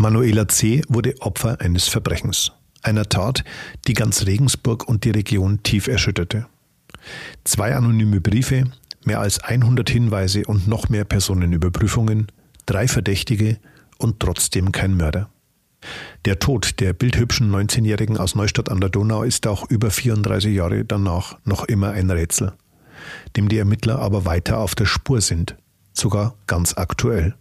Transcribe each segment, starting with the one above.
Manuela C. wurde Opfer eines Verbrechens. Einer Tat, die ganz Regensburg und die Region tief erschütterte. Zwei anonyme Briefe, mehr als 100 Hinweise und noch mehr Personenüberprüfungen, drei Verdächtige und trotzdem kein Mörder. Der Tod der bildhübschen 19-Jährigen aus Neustadt an der Donau ist auch über 34 Jahre danach noch immer ein Rätsel, dem die Ermittler aber weiter auf der Spur sind, sogar ganz aktuell.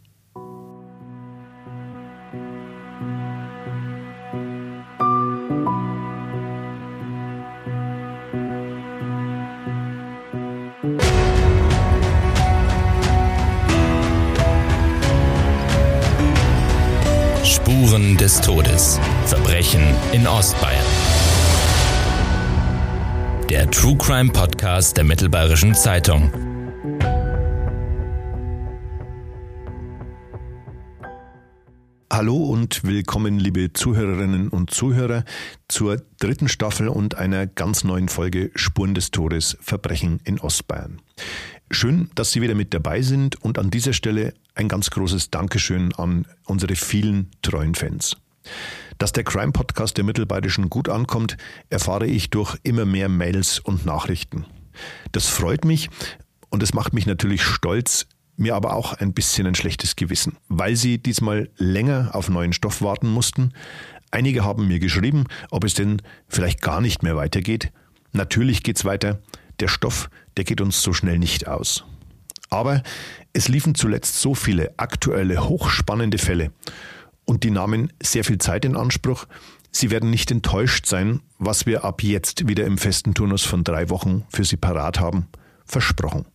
Des Todes. Verbrechen in Ostbayern. Der True Crime Podcast der Mittelbayerischen Zeitung. Hallo und willkommen, liebe Zuhörerinnen und Zuhörer, zur dritten Staffel und einer ganz neuen Folge Spuren des Todes Verbrechen in Ostbayern. Schön, dass Sie wieder mit dabei sind und an dieser Stelle ein ganz großes Dankeschön an unsere vielen treuen Fans. Dass der Crime Podcast der Mittelbayerischen gut ankommt, erfahre ich durch immer mehr Mails und Nachrichten. Das freut mich und es macht mich natürlich stolz, mir aber auch ein bisschen ein schlechtes Gewissen, weil sie diesmal länger auf neuen Stoff warten mussten. Einige haben mir geschrieben, ob es denn vielleicht gar nicht mehr weitergeht. Natürlich geht's weiter. Der Stoff, der geht uns so schnell nicht aus. Aber es liefen zuletzt so viele aktuelle, hochspannende Fälle und die nahmen sehr viel Zeit in Anspruch. Sie werden nicht enttäuscht sein, was wir ab jetzt wieder im festen Turnus von drei Wochen für Sie parat haben. Versprochen.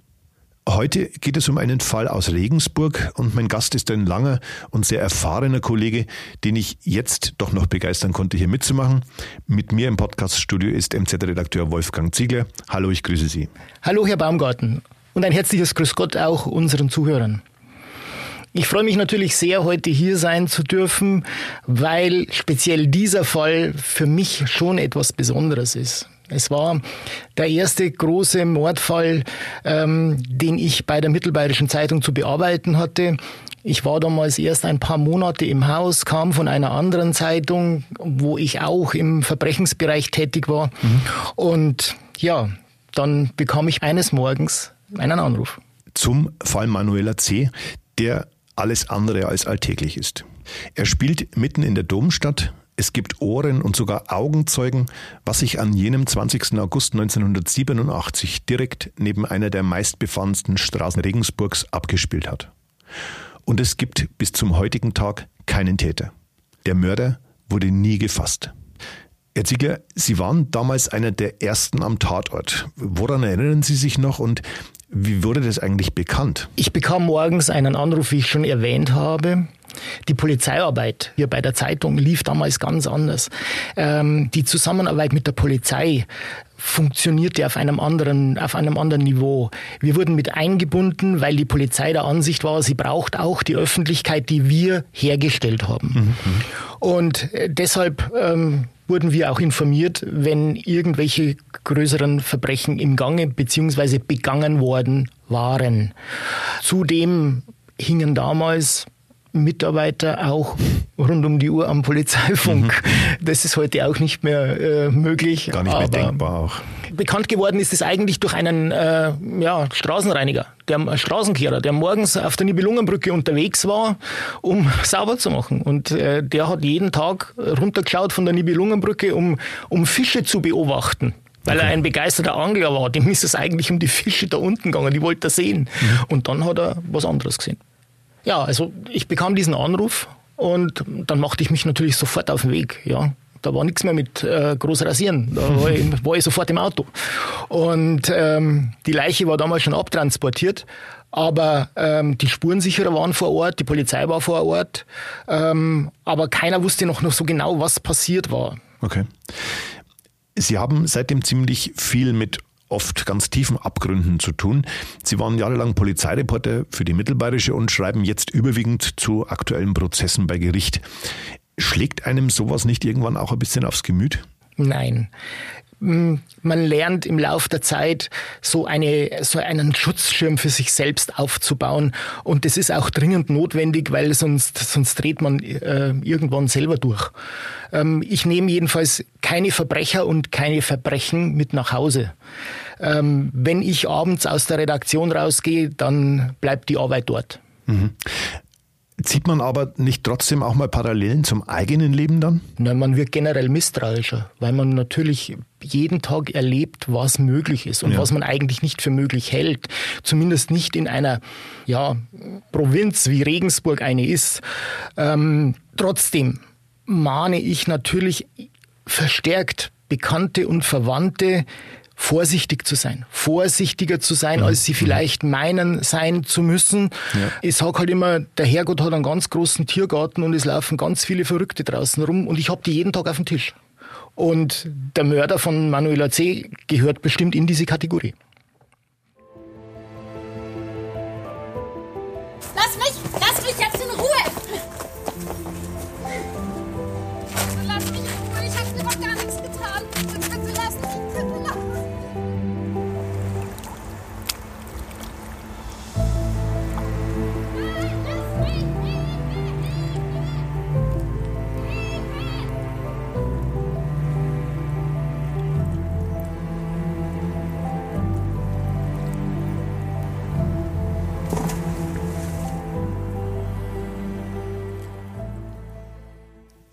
Heute geht es um einen Fall aus Regensburg und mein Gast ist ein langer und sehr erfahrener Kollege, den ich jetzt doch noch begeistern konnte, hier mitzumachen. Mit mir im Podcaststudio ist MZ-Redakteur Wolfgang Ziegler. Hallo, ich grüße Sie. Hallo, Herr Baumgarten. Und ein herzliches Grüß Gott auch unseren Zuhörern. Ich freue mich natürlich sehr, heute hier sein zu dürfen, weil speziell dieser Fall für mich schon etwas Besonderes ist. Es war der erste große Mordfall, ähm, den ich bei der Mittelbayerischen Zeitung zu bearbeiten hatte. Ich war damals erst ein paar Monate im Haus, kam von einer anderen Zeitung, wo ich auch im Verbrechensbereich tätig war. Mhm. Und ja, dann bekam ich eines Morgens einen Anruf. Zum Fall Manuela C., der alles andere als alltäglich ist. Er spielt mitten in der Domstadt, es gibt Ohren und sogar Augenzeugen, was sich an jenem 20. August 1987 direkt neben einer der meistbefahrensten Straßen Regensburgs abgespielt hat. Und es gibt bis zum heutigen Tag keinen Täter. Der Mörder wurde nie gefasst. Herr Ziegler, Sie waren damals einer der ersten am Tatort. Woran erinnern Sie sich noch und wie wurde das eigentlich bekannt? Ich bekam morgens einen Anruf, wie ich schon erwähnt habe. Die Polizeiarbeit hier bei der Zeitung lief damals ganz anders. Ähm, die Zusammenarbeit mit der Polizei funktionierte auf einem anderen, auf einem anderen Niveau. Wir wurden mit eingebunden, weil die Polizei der Ansicht war, sie braucht auch die Öffentlichkeit, die wir hergestellt haben. Mhm. mhm. Und äh, deshalb ähm, wurden wir auch informiert, wenn irgendwelche größeren Verbrechen im Gange bzw. begangen worden waren. Zudem hingen damals Mitarbeiter auch rund um die Uhr am Polizeifunk. Mhm. Das ist heute auch nicht mehr äh, möglich. Gar nicht mehr denkbar auch. Bekannt geworden ist es eigentlich durch einen äh, ja, Straßenreiniger, der Straßenkehrer, der morgens auf der Nibelungenbrücke unterwegs war, um sauber zu machen. Und äh, der hat jeden Tag runtergeschaut von der Nibelungenbrücke, um, um Fische zu beobachten weil okay. er ein begeisterter Angler war. Dem ist es eigentlich um die Fische da unten gegangen, die wollte er sehen. Mhm. Und dann hat er was anderes gesehen. Ja, also ich bekam diesen Anruf und dann machte ich mich natürlich sofort auf den Weg. Ja, da war nichts mehr mit äh, groß rasieren. Da war ich, war ich sofort im Auto. Und ähm, die Leiche war damals schon abtransportiert. Aber ähm, die Spurensicherer waren vor Ort, die Polizei war vor Ort. Ähm, aber keiner wusste noch, noch so genau, was passiert war. Okay. Sie haben seitdem ziemlich viel mit oft ganz tiefen Abgründen zu tun. Sie waren jahrelang Polizeireporter für die Mittelbayerische und schreiben jetzt überwiegend zu aktuellen Prozessen bei Gericht. Schlägt einem sowas nicht irgendwann auch ein bisschen aufs Gemüt? Nein. Mm, man lernt im Laufe der Zeit so eine so einen Schutzschirm für sich selbst aufzubauen und das ist auch dringend notwendig, weil sonst sonst dreht man äh, irgendwann selber durch. Ähm, ich nehme jedenfalls keine Verbrecher und keine Verbrechen mit nach Hause. Ähm, wenn ich abends aus der Redaktion rausgehe, dann bleibt die Arbeit dort. Mhm. Zieht man aber nicht trotzdem auch mal Parallelen zum eigenen Leben dann? Nein, man wird generell misstrauischer, weil man natürlich jeden Tag erlebt, was möglich ist und ja. was man eigentlich nicht für möglich hält. Zumindest nicht in einer ja, Provinz wie Regensburg eine ist. Ähm, trotzdem mahne ich natürlich verstärkt Bekannte und Verwandte, vorsichtig zu sein, vorsichtiger zu sein, mhm. als sie vielleicht meinen sein zu müssen. Ja. Ich sage halt immer, der Herrgott hat einen ganz großen Tiergarten und es laufen ganz viele Verrückte draußen rum und ich habe die jeden Tag auf dem Tisch. Und der Mörder von Manuela C. gehört bestimmt in diese Kategorie.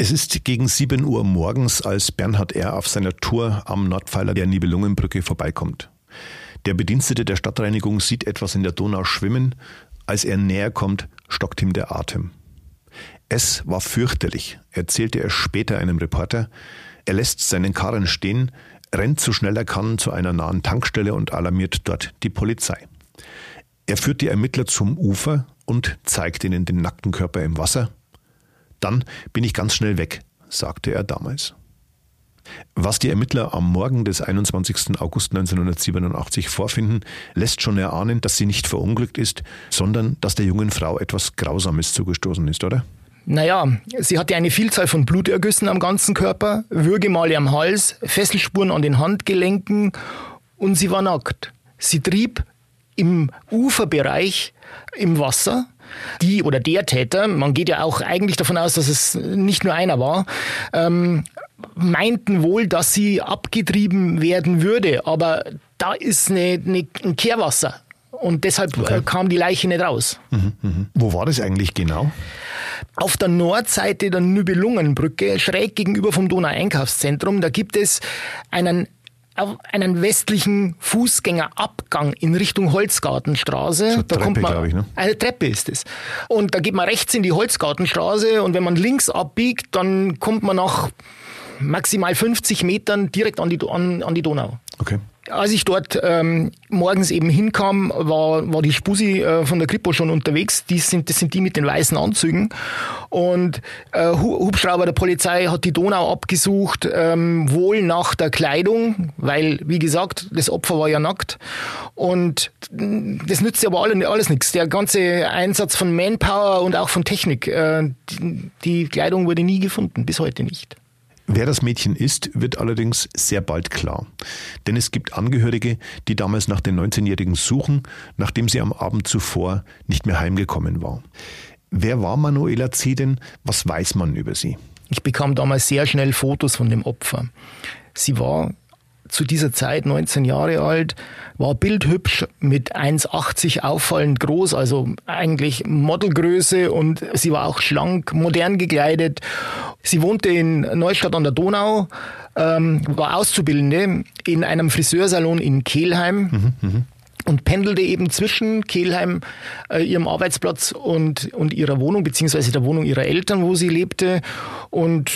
Es ist gegen 7 Uhr morgens, als Bernhard R. auf seiner Tour am Nordpfeiler der Nibelungenbrücke vorbeikommt. Der Bedienstete der Stadtreinigung sieht etwas in der Donau schwimmen. Als er näher kommt, stockt ihm der Atem. Es war fürchterlich, erzählte er später einem Reporter. Er lässt seinen Karren stehen, rennt so schnell er kann zu einer nahen Tankstelle und alarmiert dort die Polizei. Er führt die Ermittler zum Ufer und zeigt ihnen den nackten Körper im Wasser. Dann bin ich ganz schnell weg, sagte er damals. Was die Ermittler am Morgen des 21. August 1987 vorfinden, lässt schon erahnen, dass sie nicht verunglückt ist, sondern dass der jungen Frau etwas Grausames zugestoßen ist, oder? Naja, sie hatte eine Vielzahl von Blutergüssen am ganzen Körper, Würgemale am Hals, Fesselspuren an den Handgelenken und sie war nackt. Sie trieb im Uferbereich im Wasser die oder der Täter, man geht ja auch eigentlich davon aus, dass es nicht nur einer war, ähm, meinten wohl, dass sie abgetrieben werden würde. Aber da ist eine, eine, ein Kehrwasser. Und deshalb äh, okay. kam die Leiche nicht raus. Mhm, mh. Wo war das eigentlich genau? Auf der Nordseite der Nübelungenbrücke, schräg gegenüber vom Donau-Einkaufszentrum, da gibt es einen einen westlichen Fußgängerabgang in Richtung Holzgartenstraße. So da Treppe, kommt man, ich, ne? Eine Treppe ist es. Und da geht man rechts in die Holzgartenstraße und wenn man links abbiegt, dann kommt man nach maximal 50 Metern direkt an die, an, an die Donau. Okay. Als ich dort ähm, morgens eben hinkam, war, war die Spusi äh, von der Kripo schon unterwegs. Die sind, das sind die mit den weißen Anzügen. Und äh, Hubschrauber der Polizei hat die Donau abgesucht, ähm, wohl nach der Kleidung, weil, wie gesagt, das Opfer war ja nackt. Und das nützt aber alles, alles nichts. Der ganze Einsatz von Manpower und auch von Technik, äh, die, die Kleidung wurde nie gefunden, bis heute nicht. Wer das Mädchen ist, wird allerdings sehr bald klar. Denn es gibt Angehörige, die damals nach den 19-Jährigen suchen, nachdem sie am Abend zuvor nicht mehr heimgekommen war. Wer war Manuela C. denn? Was weiß man über sie? Ich bekam damals sehr schnell Fotos von dem Opfer. Sie war zu dieser Zeit 19 Jahre alt, war bildhübsch mit 1,80 auffallend groß, also eigentlich Modelgröße und sie war auch schlank, modern gekleidet. Sie wohnte in Neustadt an der Donau, ähm, war Auszubildende in einem Friseursalon in Kelheim. Mhm, mh und pendelte eben zwischen Kelheim, äh, ihrem Arbeitsplatz und, und ihrer Wohnung, beziehungsweise der Wohnung ihrer Eltern, wo sie lebte. Und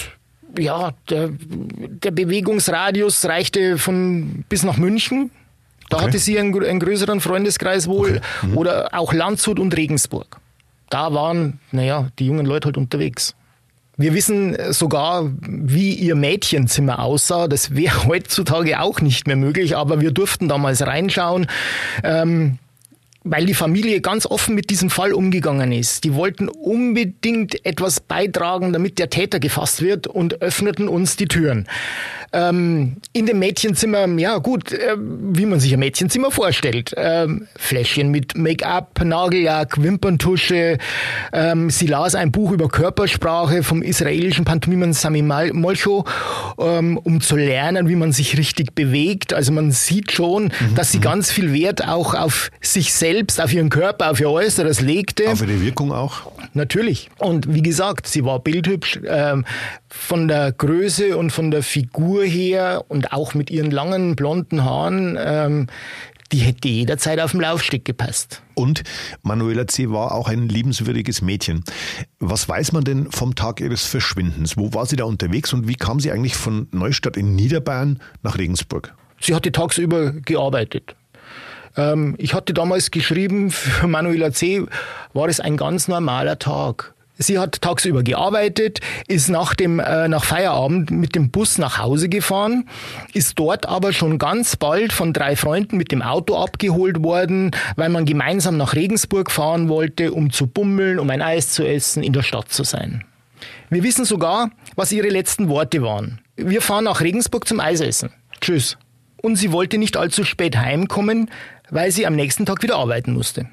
ja, der, der Bewegungsradius reichte von bis nach München. Da okay. hatte sie einen, einen, größeren Freundeskreis wohl. Okay. Mhm. Oder auch Landshut und Regensburg. Da waren, naja, die jungen Leute halt unterwegs. Wir wissen sogar, wie ihr Mädchenzimmer aussah. Das wäre heutzutage auch nicht mehr möglich, aber wir durften damals reinschauen. Ähm, weil die Familie ganz offen mit diesem Fall umgegangen ist. Die wollten unbedingt etwas beitragen, damit der Täter gefasst wird und öffneten uns die Türen. Ähm, in dem Mädchenzimmer, ja gut, äh, wie man sich ein Mädchenzimmer vorstellt. Ähm, Fläschchen mit Make-up, Nagellack, Wimperntusche. Ähm, sie las ein Buch über Körpersprache vom israelischen Pantomimen Sami Molcho, ähm, um zu lernen, wie man sich richtig bewegt. Also man sieht schon, dass sie ganz viel Wert auch auf sich selbst, auf ihren Körper, auf ihr Äußeres legte. Auf ihre Wirkung auch. Natürlich. Und wie gesagt, sie war bildhübsch ähm, von der Größe und von der Figur her und auch mit ihren langen blonden Haaren. Ähm, die hätte jederzeit auf dem Laufsteg gepasst. Und Manuela C. war auch ein liebenswürdiges Mädchen. Was weiß man denn vom Tag ihres Verschwindens? Wo war sie da unterwegs und wie kam sie eigentlich von Neustadt in Niederbayern nach Regensburg? Sie hatte tagsüber gearbeitet. Ähm, ich hatte damals geschrieben, für Manuela C. war es ein ganz normaler Tag. Sie hat tagsüber gearbeitet, ist nach dem äh, nach Feierabend mit dem Bus nach Hause gefahren, ist dort aber schon ganz bald von drei Freunden mit dem Auto abgeholt worden, weil man gemeinsam nach Regensburg fahren wollte, um zu bummeln, um ein Eis zu essen, in der Stadt zu sein. Wir wissen sogar, was ihre letzten Worte waren. Wir fahren nach Regensburg zum Eisessen. Tschüss. Und sie wollte nicht allzu spät heimkommen, weil sie am nächsten Tag wieder arbeiten musste.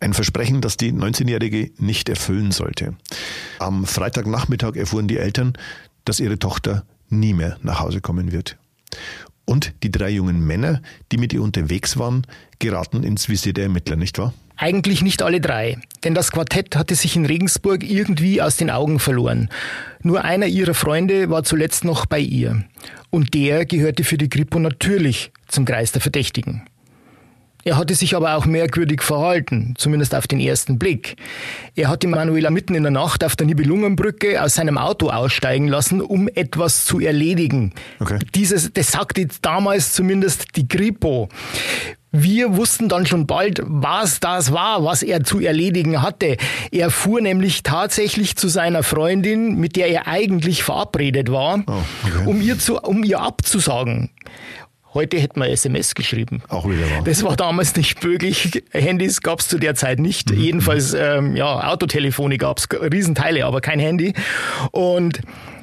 Ein Versprechen, das die 19-Jährige nicht erfüllen sollte. Am Freitagnachmittag erfuhren die Eltern, dass ihre Tochter nie mehr nach Hause kommen wird. Und die drei jungen Männer, die mit ihr unterwegs waren, geraten ins Visier der Ermittler, nicht wahr? Eigentlich nicht alle drei, denn das Quartett hatte sich in Regensburg irgendwie aus den Augen verloren. Nur einer ihrer Freunde war zuletzt noch bei ihr. Und der gehörte für die Kripo natürlich zum Kreis der Verdächtigen. Er hatte sich aber auch merkwürdig verhalten, zumindest auf den ersten Blick. Er hatte Manuela mitten in der Nacht auf der Nibelungenbrücke aus seinem Auto aussteigen lassen, um etwas zu erledigen. Okay. Dieses, das sagte damals zumindest die Kripo. Wir wussten dann schon bald, was das war, was er zu erledigen hatte. Er fuhr nämlich tatsächlich zu seiner Freundin, mit der er eigentlich verabredet war, Oh, okay. um, ihr zu, um ihr abzusagen. Heute hätten wir SMS geschrieben. Auch wieder wahr. Das war damals nicht möglich. Handys gab es zu der Zeit nicht. Mhm. Jedenfalls, ähm, ja, Autotelefone gab es, Riesenteile, aber kein Handy. Und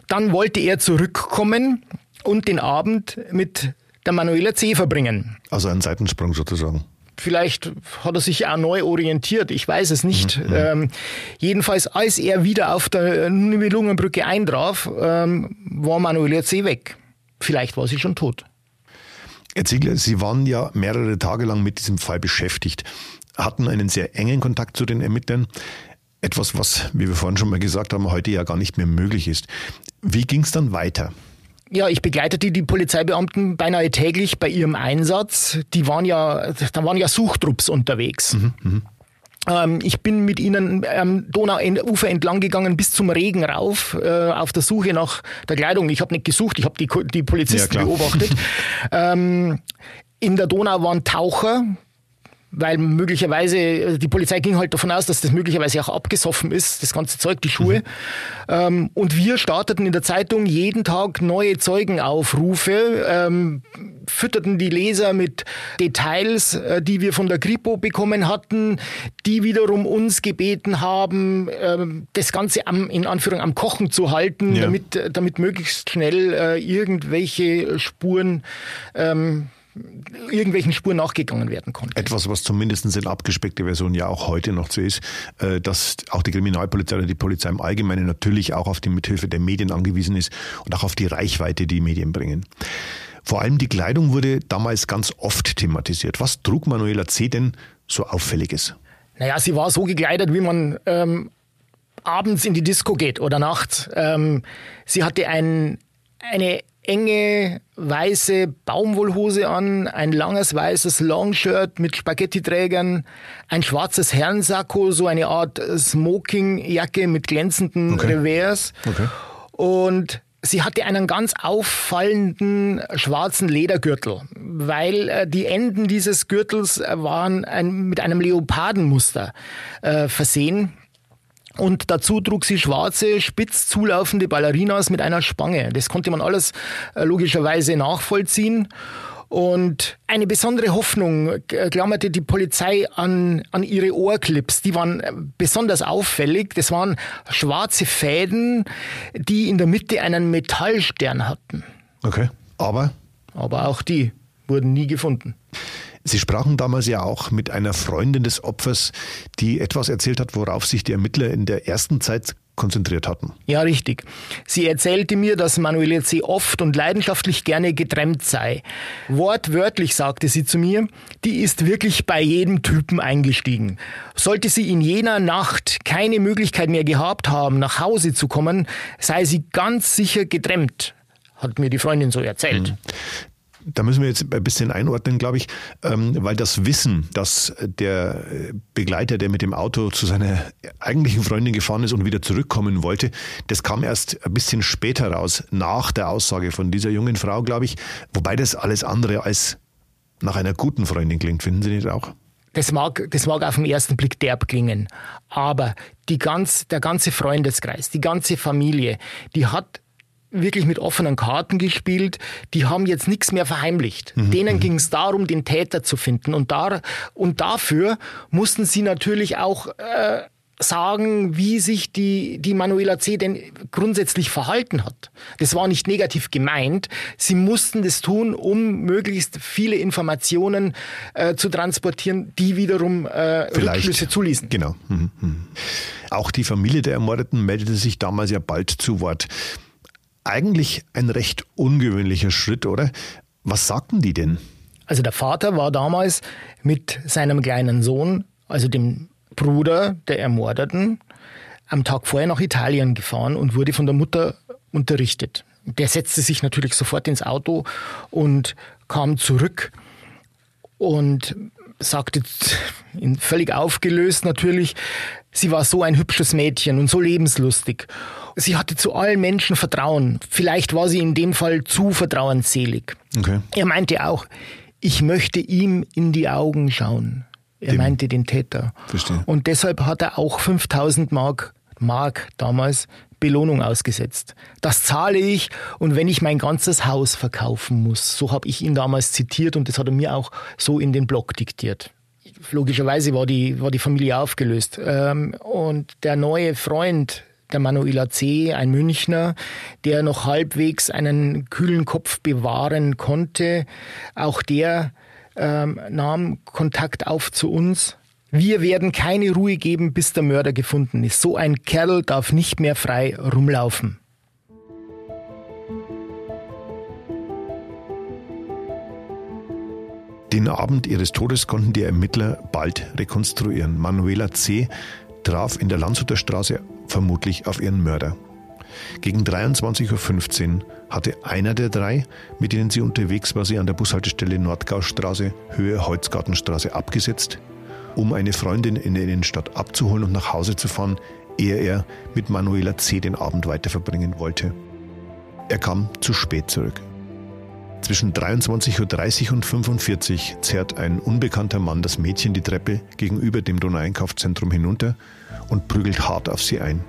dann wollte er zurückkommen und den Abend mit der Manuela C. verbringen. Also ein Seitensprung sozusagen. Vielleicht hat er sich auch neu orientiert, ich weiß es nicht. Ähm, jedenfalls, als er wieder auf der Nibelungenbrücke eintraf, ähm, war Manuela C. weg. Vielleicht war sie schon tot. Herr Ziegler, Sie waren ja mehrere Tage lang mit diesem Fall beschäftigt, hatten einen sehr engen Kontakt zu den Ermittlern. Etwas, was, wie wir vorhin schon mal gesagt haben, heute ja gar nicht mehr möglich ist. Wie ging es dann weiter? Ja, ich begleitete die Polizeibeamten beinahe täglich bei ihrem Einsatz. Die waren ja, da waren ja Suchtrupps unterwegs. Ähm, ich bin mit ihnen am Donauufer entlang gegangen bis zum Regen rauf, äh, auf der Suche nach der Kleidung. Ich habe nicht gesucht, ich habe die, die Polizisten Ja, beobachtet. ähm, in der Donau waren Taucher, weil möglicherweise, äh, die Polizei ging halt davon aus, dass das möglicherweise auch abgesoffen ist, das ganze Zeug, die Schuhe. Ähm, und wir starteten in der Zeitung jeden Tag neue Zeugenaufrufe, ähm, fütterten die Leser mit Details, äh, die wir von der Kripo bekommen hatten, die wiederum uns gebeten haben, ähm, das Ganze am, in Anführung am Kochen zu halten, Ja. damit, äh, damit möglichst schnell äh, irgendwelche Spuren ähm, irgendwelchen Spuren nachgegangen werden konnte. Etwas, was zumindest in abgespeckter Version ja auch heute noch so ist, äh, dass auch die Kriminalpolizei oder die Polizei im Allgemeinen natürlich auch auf die Mithilfe der Medien angewiesen ist und auch auf die Reichweite, die Medien bringen. Vor allem die Kleidung wurde damals ganz oft thematisiert. Was trug Manuela C. denn so Auffälliges? Naja, sie war so gekleidet, wie man ähm, abends in die Disco geht oder nachts. Ähm, sie hatte ein, eine enge weiße Baumwollhose an, ein langes weißes Longshirt mit Spaghettiträgern, ein schwarzes Herrensacko, so eine Art Smokingjacke mit glänzenden Okay. Revers. Okay. Und sie hatte einen ganz auffallenden schwarzen Ledergürtel, weil äh, die Enden dieses Gürtels waren ein, mit einem Leopardenmuster äh, versehen. Und dazu trug sie schwarze, spitz zulaufende Ballerinas mit einer Spange. Das konnte man alles äh, logischerweise nachvollziehen. Und eine besondere Hoffnung klammerte die Polizei an, an ihre Ohrclips. Die waren äh, besonders auffällig. Das waren schwarze Fäden, die in der Mitte einen Metallstern hatten. Okay. Aber Aber auch die wurden nie gefunden. Sie sprachen damals ja auch mit einer Freundin des Opfers, die etwas erzählt hat, worauf sich die Ermittler in der ersten Zeit konzentriert hatten. Ja, richtig. Sie erzählte mir, dass Manuela C. oft und leidenschaftlich gerne getrennt sei. Wortwörtlich sagte sie zu mir, die ist wirklich bei jedem Typen eingestiegen. Sollte sie in jener Nacht keine Möglichkeit mehr gehabt haben, nach Hause zu kommen, sei sie ganz sicher getrennt, hat mir die Freundin so erzählt. Da müssen wir jetzt ein bisschen einordnen, glaube ich, ähm, weil das Wissen, dass der Begleiter, der mit dem Auto zu seiner eigentlichen Freundin gefahren ist und wieder zurückkommen wollte, das kam erst ein bisschen später raus, nach der Aussage von dieser jungen Frau, glaube ich. Wobei das alles andere als nach einer guten Freundin klingt, finden Sie nicht auch? Das mag, das mag auf den ersten Blick derb klingen, aber die ganz, der ganze Freundeskreis, die ganze Familie, die hat wirklich mit offenen Karten gespielt. Die haben jetzt nichts mehr verheimlicht. Denen ging es darum, den Täter zu finden. Und, da, und dafür mussten sie natürlich auch äh, sagen, wie sich die, die Manuela C. denn grundsätzlich verhalten hat. Das war nicht negativ gemeint. Sie mussten das tun, um möglichst viele Informationen äh, zu transportieren, die wiederum äh, Rückschlüsse zuließen. Genau. Mhm, mhm. Auch die Familie der Ermordeten meldete sich damals ja bald zu Wort. Eigentlich ein recht ungewöhnlicher Schritt, oder? Was sagten die denn? Also der Vater war damals mit seinem kleinen Sohn, also dem Bruder der Ermordeten, am Tag vorher nach Italien gefahren und wurde von der Mutter unterrichtet. Der setzte sich natürlich sofort ins Auto und kam zurück und sagte völlig aufgelöst natürlich, sie war so ein hübsches Mädchen und so lebenslustig. Sie hatte zu allen Menschen Vertrauen. Vielleicht war sie in dem Fall zu vertrauensselig. Okay. Er meinte auch, ich möchte ihm in die Augen schauen. Er Dem- meinte den Täter. Verstehe. Und deshalb hat er auch 5000 Mark, Mark damals Belohnung ausgesetzt. Das zahle ich und wenn ich mein ganzes Haus verkaufen muss. So habe ich ihn damals zitiert und das hat er mir auch so in den Blog diktiert. Logischerweise war die, war die Familie aufgelöst. Ähm, und der neue Freund der Manuela C., ein Münchner, der noch halbwegs einen kühlen Kopf bewahren konnte, auch der ähm, nahm Kontakt auf zu uns. Wir werden keine Ruhe geben, bis der Mörder gefunden ist. So ein Kerl darf nicht mehr frei rumlaufen. Den Abend ihres Todes konnten die Ermittler bald rekonstruieren. Manuela C. traf in der Landshuter Straße vermutlich auf ihren Mörder. Gegen 23.15 Uhr hatte einer der drei, mit denen sie unterwegs war, sie an der Bushaltestelle Nordgaustraße, Höhe Holzgartenstraße abgesetzt, um eine Freundin in der Innenstadt abzuholen und nach Hause zu fahren, ehe er mit Manuela C. den Abend weiter verbringen wollte. Er kam zu spät zurück. Zwischen 23.30 Uhr und 45 Uhr zerrt ein unbekannter Mann das Mädchen die Treppe gegenüber dem Donaueinkaufszentrum hinunter und prügelt hart auf sie ein.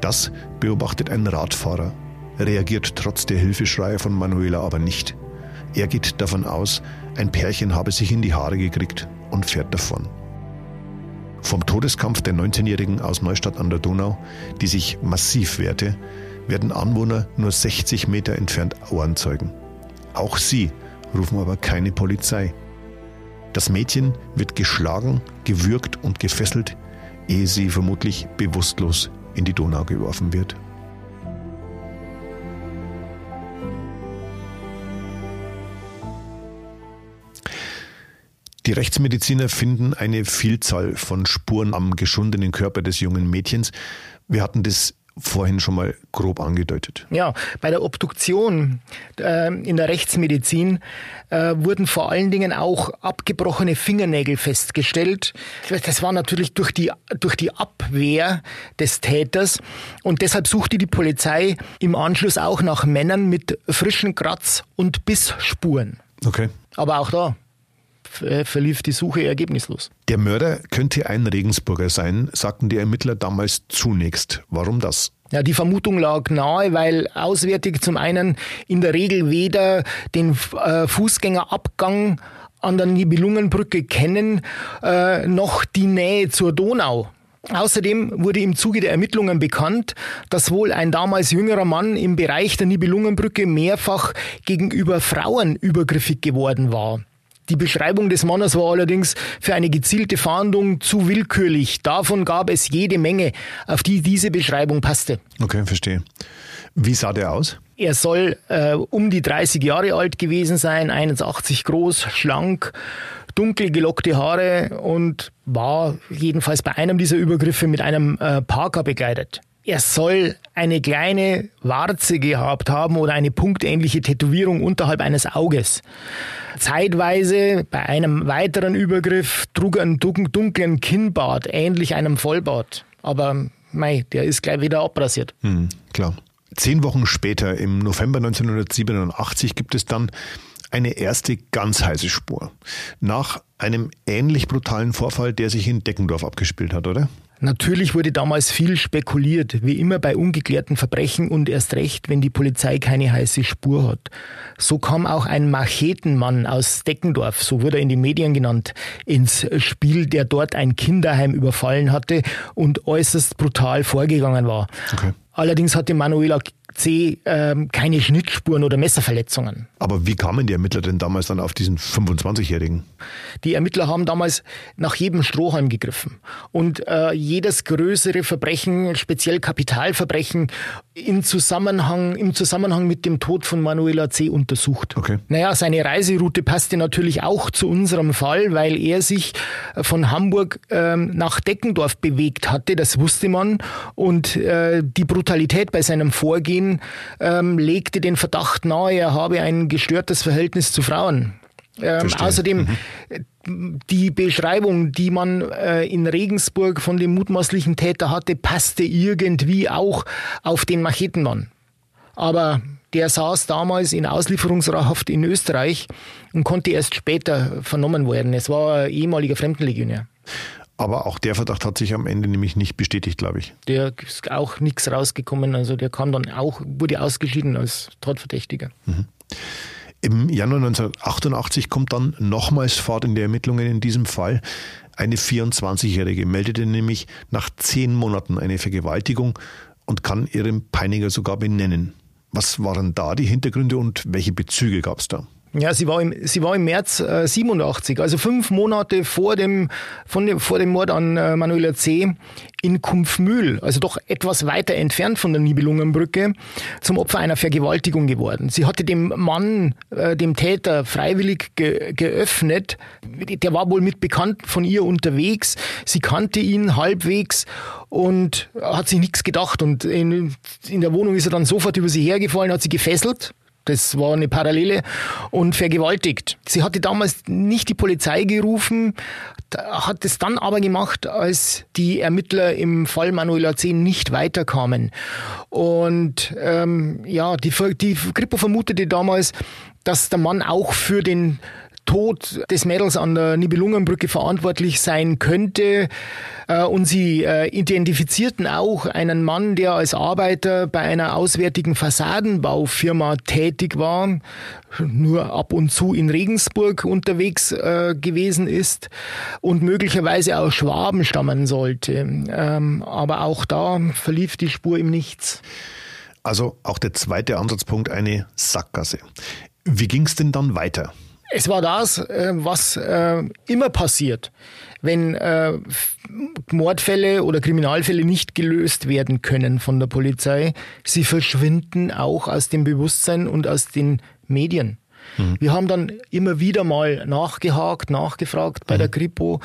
Das beobachtet ein Radfahrer, reagiert trotz der Hilfeschreie von Manuela aber nicht. Er geht davon aus, ein Pärchen habe sich in die Haare gekriegt und fährt davon. Vom Todeskampf der 19-Jährigen aus Neustadt an der Donau, die sich massiv wehrte, werden Anwohner nur 60 Meter entfernt Ohrenzeugen. Auch sie rufen aber keine Polizei. Das Mädchen wird geschlagen, gewürgt und gefesselt, ehe sie vermutlich bewusstlos in die Donau geworfen wird. Die Rechtsmediziner finden eine Vielzahl von Spuren am geschundenen Körper des jungen Mädchens. Wir hatten das vorhin schon mal grob angedeutet. Ja, bei der Obduktion äh, in der Rechtsmedizin äh, wurden vor allen Dingen auch abgebrochene Fingernägel festgestellt. Das war natürlich durch die, durch die Abwehr des Täters und deshalb suchte die Polizei im Anschluss auch nach Männern mit frischen Kratz- und Bissspuren. Okay. Aber auch da verlief die Suche ergebnislos. Der Mörder könnte ein Regensburger sein, sagten die Ermittler damals zunächst. Warum das? Ja, die Vermutung lag nahe, weil Auswärtige zum einen in der Regel weder den äh, Fußgängerabgang an der Nibelungenbrücke kennen, äh, noch die Nähe zur Donau. Außerdem wurde im Zuge der Ermittlungen bekannt, dass wohl ein damals jüngerer Mann im Bereich der Nibelungenbrücke mehrfach gegenüber Frauen übergriffig geworden war. Die Beschreibung des Mannes war allerdings für eine gezielte Fahndung zu willkürlich. Davon gab es jede Menge, auf die diese Beschreibung passte. Okay, verstehe. Wie sah der aus? Er soll äh, um die 30 Jahre alt gewesen sein, 1,80 groß, schlank, dunkel gelockte Haare und war jedenfalls bei einem dieser Übergriffe mit einem äh, Parker begleitet. Er soll eine kleine Warze gehabt haben oder eine punktähnliche Tätowierung unterhalb eines Auges. Zeitweise bei einem weiteren Übergriff trug er einen dunklen Kinnbart, ähnlich einem Vollbart. Aber mei, der ist gleich wieder abrasiert. Hm, klar. Zehn Wochen später, im November 1987, gibt es dann eine erste ganz heiße Spur. Nach einem ähnlich brutalen Vorfall, der sich in Deckendorf abgespielt hat, oder? Natürlich wurde damals viel spekuliert, wie immer bei ungeklärten Verbrechen und erst recht, wenn die Polizei keine heiße Spur hat. So kam auch ein Machetenmann aus Deckendorf, so wurde er in den Medien genannt, ins Spiel, der dort ein Kinderheim überfallen hatte und äußerst brutal vorgegangen war. Okay. Allerdings hatte Manuela C ähm, keine Schnittspuren oder Messerverletzungen. Aber wie kamen die Ermittler denn damals dann auf diesen 25-Jährigen? Die Ermittler haben damals nach jedem Strohhalm gegriffen und äh, jedes größere Verbrechen, speziell Kapitalverbrechen, in Zusammenhang, im Zusammenhang mit dem Tod von Manuela C. untersucht. Okay. Naja, seine Reiseroute passte natürlich auch zu unserem Fall, weil er sich von Hamburg ähm, nach Deckendorf bewegt hatte, das wusste man. Und äh, die Brutalität bei seinem Vorgehen ähm, legte den Verdacht nahe, er habe ein gestörtes Verhältnis zu Frauen. Ähm, außerdem mhm. die Beschreibung, die man äh, in Regensburg von dem mutmaßlichen Täter hatte, passte irgendwie auch auf den Machetenmann. Aber der saß damals in Auslieferungshaft in Österreich und konnte erst später vernommen werden. Es war ein ehemaliger Fremdenlegionär. Aber auch der Verdacht hat sich am Ende nämlich nicht bestätigt, glaube ich. Der ist auch nichts rausgekommen. Also der kam dann auch, wurde ausgeschieden als Tatverdächtiger. Mhm. Im Januar 1988 kommt dann nochmals Fahrt in die Ermittlungen in diesem Fall. Eine 24-Jährige meldete nämlich nach zehn Monaten eine Vergewaltigung und kann ihren Peiniger sogar benennen. Was waren da die Hintergründe und welche Bezüge gab es da? Ja, sie war im, sie war im März äh, 87, also fünf Monate vor dem, von dem, vor dem Mord an äh, Manuela C. in Kumpfmühl, also doch etwas weiter entfernt von der Nibelungenbrücke, zum Opfer einer Vergewaltigung geworden. Sie hatte dem Mann, äh, dem Täter, freiwillig ge geöffnet. Der war wohl mit bekannt von ihr unterwegs. Sie kannte ihn halbwegs und hat sich nichts gedacht. Und in, in der Wohnung ist er dann sofort über sie hergefallen, hat sie gefesselt das war eine Parallele und vergewaltigt. Sie hatte damals nicht die Polizei gerufen, hat es dann aber gemacht, als die Ermittler im Fall Manuela 10 nicht weiterkamen. Und ähm, ja, die, die Kripo vermutete damals, dass der Mann auch für den Tod des Mädels an der Nibelungenbrücke verantwortlich sein könnte. Äh, und sie äh, identifizierten auch einen Mann, der als Arbeiter bei einer auswärtigen Fassadenbaufirma tätig war, nur ab und zu in Regensburg unterwegs äh, gewesen ist und möglicherweise aus Schwaben stammen sollte. Ähm, aber auch da verlief die Spur im Nichts. Also auch der zweite Ansatzpunkt eine Sackgasse. Wie ging es denn dann weiter? Es war das, äh, was äh, immer passiert, wenn äh, Mordfälle oder Kriminalfälle nicht gelöst werden können von der Polizei. Sie verschwinden auch aus dem Bewusstsein und aus den Medien. Mhm. Wir haben dann immer wieder mal nachgehakt, nachgefragt bei mhm. der Kripo,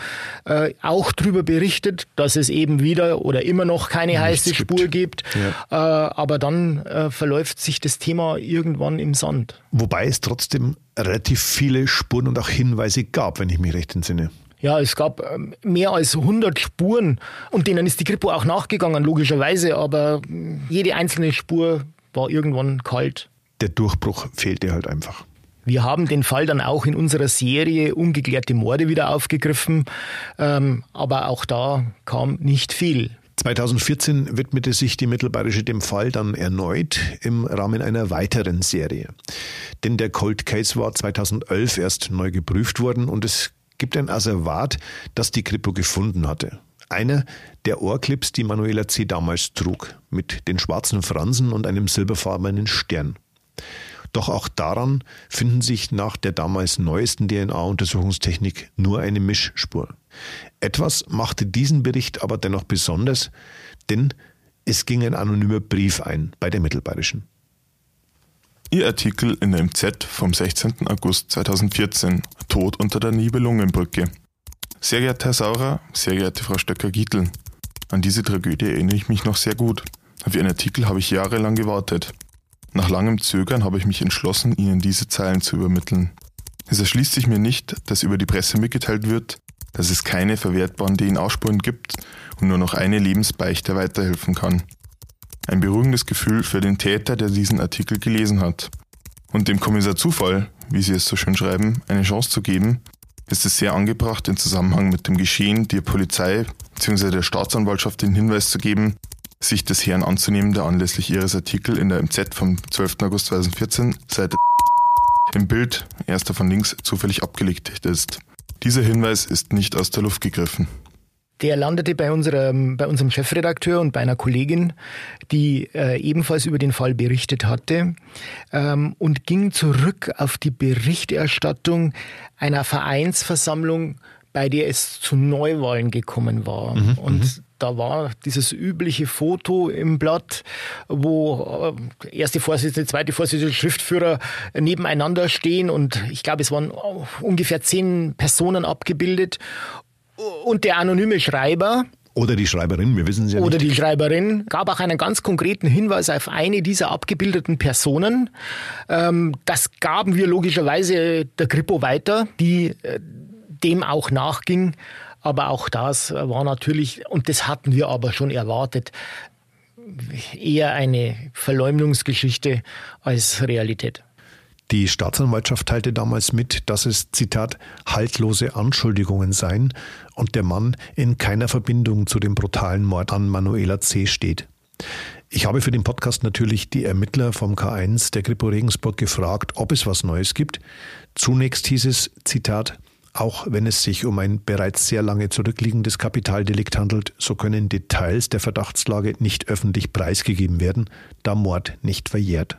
äh, auch darüber berichtet, dass es eben wieder oder immer noch keine Nichts heiße Spur gibt. gibt. Ja. Äh, aber dann äh, verläuft sich das Thema irgendwann im Sand. Wobei es trotzdem relativ viele Spuren und auch Hinweise gab, wenn ich mich recht entsinne. Ja, es gab ähm, mehr als 100 Spuren und denen ist die Kripo auch nachgegangen, logischerweise, aber jede einzelne Spur war irgendwann kalt. Der Durchbruch fehlte halt einfach. Wir haben den Fall dann auch in unserer Serie Ungeklärte Morde wieder aufgegriffen, ähm, aber auch da kam nicht viel. 2014 widmete sich die Mittelbayerische dem Fall dann erneut im Rahmen einer weiteren Serie. Denn der Cold Case war 2011 erst neu geprüft worden und es gibt ein Asservat, das die Kripo gefunden hatte. Einer der Ohrclips, die Manuela C. damals trug, mit den schwarzen Fransen und einem silberfarbenen Stern. Doch auch daran finden sich nach der damals neuesten DNA-Untersuchungstechnik nur eine Mischspur. Etwas machte diesen Bericht aber dennoch besonders, denn es ging ein anonymer Brief ein bei der Mittelbayerischen. Ihr Artikel in der MZ vom 16. August 2014, Tod unter der Nibelungenbrücke. Sehr geehrter Herr Saurer, sehr geehrte Frau Stöcker-Gietl, an diese Tragödie erinnere ich mich noch sehr gut. Auf Ihren Artikel habe ich jahrelang gewartet. Nach langem Zögern habe ich mich entschlossen, Ihnen diese Zeilen zu übermitteln. Es erschließt sich mir nicht, dass über die Presse mitgeteilt wird, dass es keine verwertbaren DNA-Spuren gibt und nur noch eine Lebensbeichte weiterhelfen kann. Ein beruhigendes Gefühl für den Täter, der diesen Artikel gelesen hat. Und dem Kommissar Zufall, wie Sie es so schön schreiben, eine Chance zu geben, ist es sehr angebracht, in Zusammenhang mit dem Geschehen der Polizei bzw. der Staatsanwaltschaft den Hinweis zu geben, sich des Herrn anzunehmen, der anlässlich ihres Artikel in der MZ vom 12. August 2014 Seite im Bild, erster von links, zufällig abgelegt ist. Dieser Hinweis ist nicht aus der Luft gegriffen. Der landete bei unserem, bei unserem Chefredakteur und bei einer Kollegin, die äh, ebenfalls über den Fall berichtet hatte ähm, und ging zurück auf die Berichterstattung einer Vereinsversammlung, bei der es zu Neuwahlen gekommen war. Mhm, und mhm. Da war dieses übliche Foto im Blatt, wo äh, erste Vorsitzende, zweite Vorsitzende, Schriftführer nebeneinander stehen und ich glaube, es waren ungefähr zehn Personen abgebildet und der anonyme Schreiber, oder die Schreiberin, wir wissen es ja Oder nicht. die Schreiberin gab auch einen ganz konkreten Hinweis auf eine dieser abgebildeten Personen. Ähm, das gaben wir logischerweise der Kripo weiter, die äh, dem auch nachging. Aber auch das war natürlich, und das hatten wir aber schon erwartet, eher eine Verleumdungsgeschichte als Realität. Die Staatsanwaltschaft teilte damals mit, dass es, Zitat, haltlose Anschuldigungen seien und der Mann in keiner Verbindung zu dem brutalen Mord an Manuela C. steht. Ich habe für den Podcast natürlich die Ermittler vom K1 der Kripo Regensburg gefragt, ob es was Neues gibt. Zunächst hieß es, Zitat, auch wenn es sich um ein bereits sehr lange zurückliegendes Kapitaldelikt handelt, so können Details der Verdachtslage nicht öffentlich preisgegeben werden, da Mord nicht verjährt.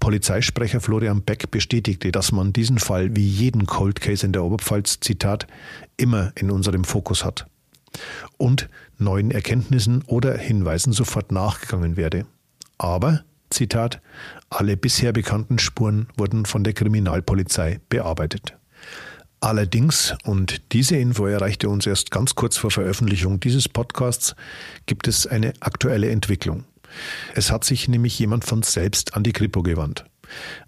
Polizeisprecher Florian Beck bestätigte, dass man diesen Fall wie jeden Cold Case in der Oberpfalz, Zitat, immer in unserem Fokus hat und neuen Erkenntnissen oder Hinweisen sofort nachgegangen werde. Aber, Zitat, alle bisher bekannten Spuren wurden von der Kriminalpolizei bearbeitet. Allerdings, und diese Info erreichte uns erst ganz kurz vor Veröffentlichung dieses Podcasts, gibt es eine aktuelle Entwicklung. Es hat sich nämlich jemand von selbst an die Kripo gewandt.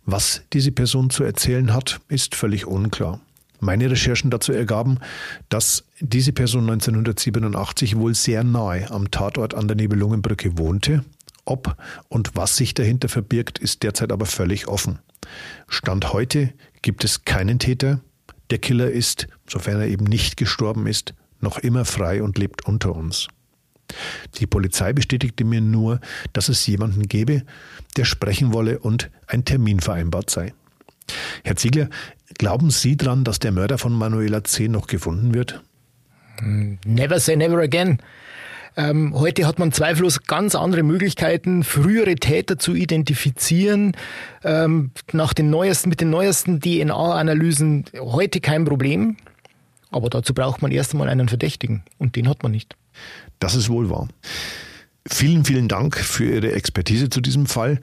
Was diese Person zu erzählen hat, ist völlig unklar. Meine Recherchen dazu ergaben, dass diese Person 1987 wohl sehr nahe am Tatort an der Nibelungenbrücke wohnte. Ob und was sich dahinter verbirgt, ist derzeit aber völlig offen. Stand heute gibt es keinen Täter. Der Killer ist, sofern er eben nicht gestorben ist, noch immer frei und lebt unter uns. Die Polizei bestätigte mir nur, dass es jemanden gäbe, der sprechen wolle und ein Termin vereinbart sei. Herr Ziegler, glauben Sie dran, dass der Mörder von Manuela C. noch gefunden wird? Never say never again. Ähm, heute hat man zweifellos ganz andere Möglichkeiten, frühere Täter zu identifizieren. Ähm, nach den neuesten, mit den neuesten DNA-Analysen heute kein Problem. Aber dazu braucht man erst einmal einen Verdächtigen. Und den hat man nicht. Das ist wohl wahr. Vielen, vielen Dank für Ihre Expertise zu diesem Fall.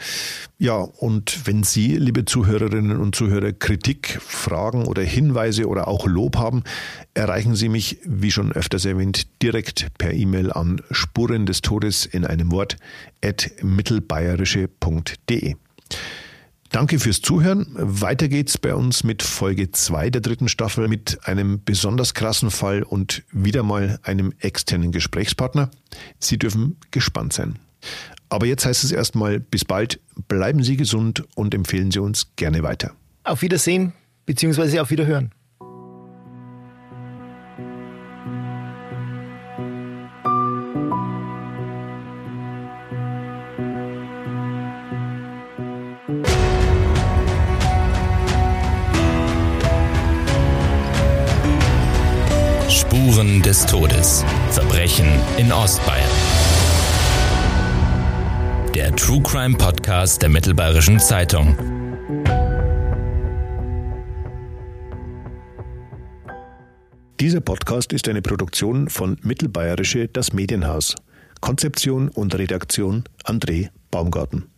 Ja, und wenn Sie, liebe Zuhörerinnen und Zuhörer, Kritik, Fragen oder Hinweise oder auch Lob haben, erreichen Sie mich, wie schon öfters erwähnt, direkt per E-Mail an Spuren des Todes in einem Wort at mittelbayerische.de. Danke fürs Zuhören. Weiter geht's bei uns mit Folge 2 der dritten Staffel mit einem besonders krassen Fall und wieder mal einem externen Gesprächspartner. Sie dürfen gespannt sein. Aber jetzt heißt es erstmal bis bald, bleiben Sie gesund und empfehlen Sie uns gerne weiter. Auf Wiedersehen bzw. auf Wiederhören. Des Todes. Verbrechen in Ostbayern. Der True Crime Podcast der Mittelbayerischen Zeitung. Dieser Podcast ist eine Produktion von Mittelbayerische Das Medienhaus. Konzeption und Redaktion André Baumgarten.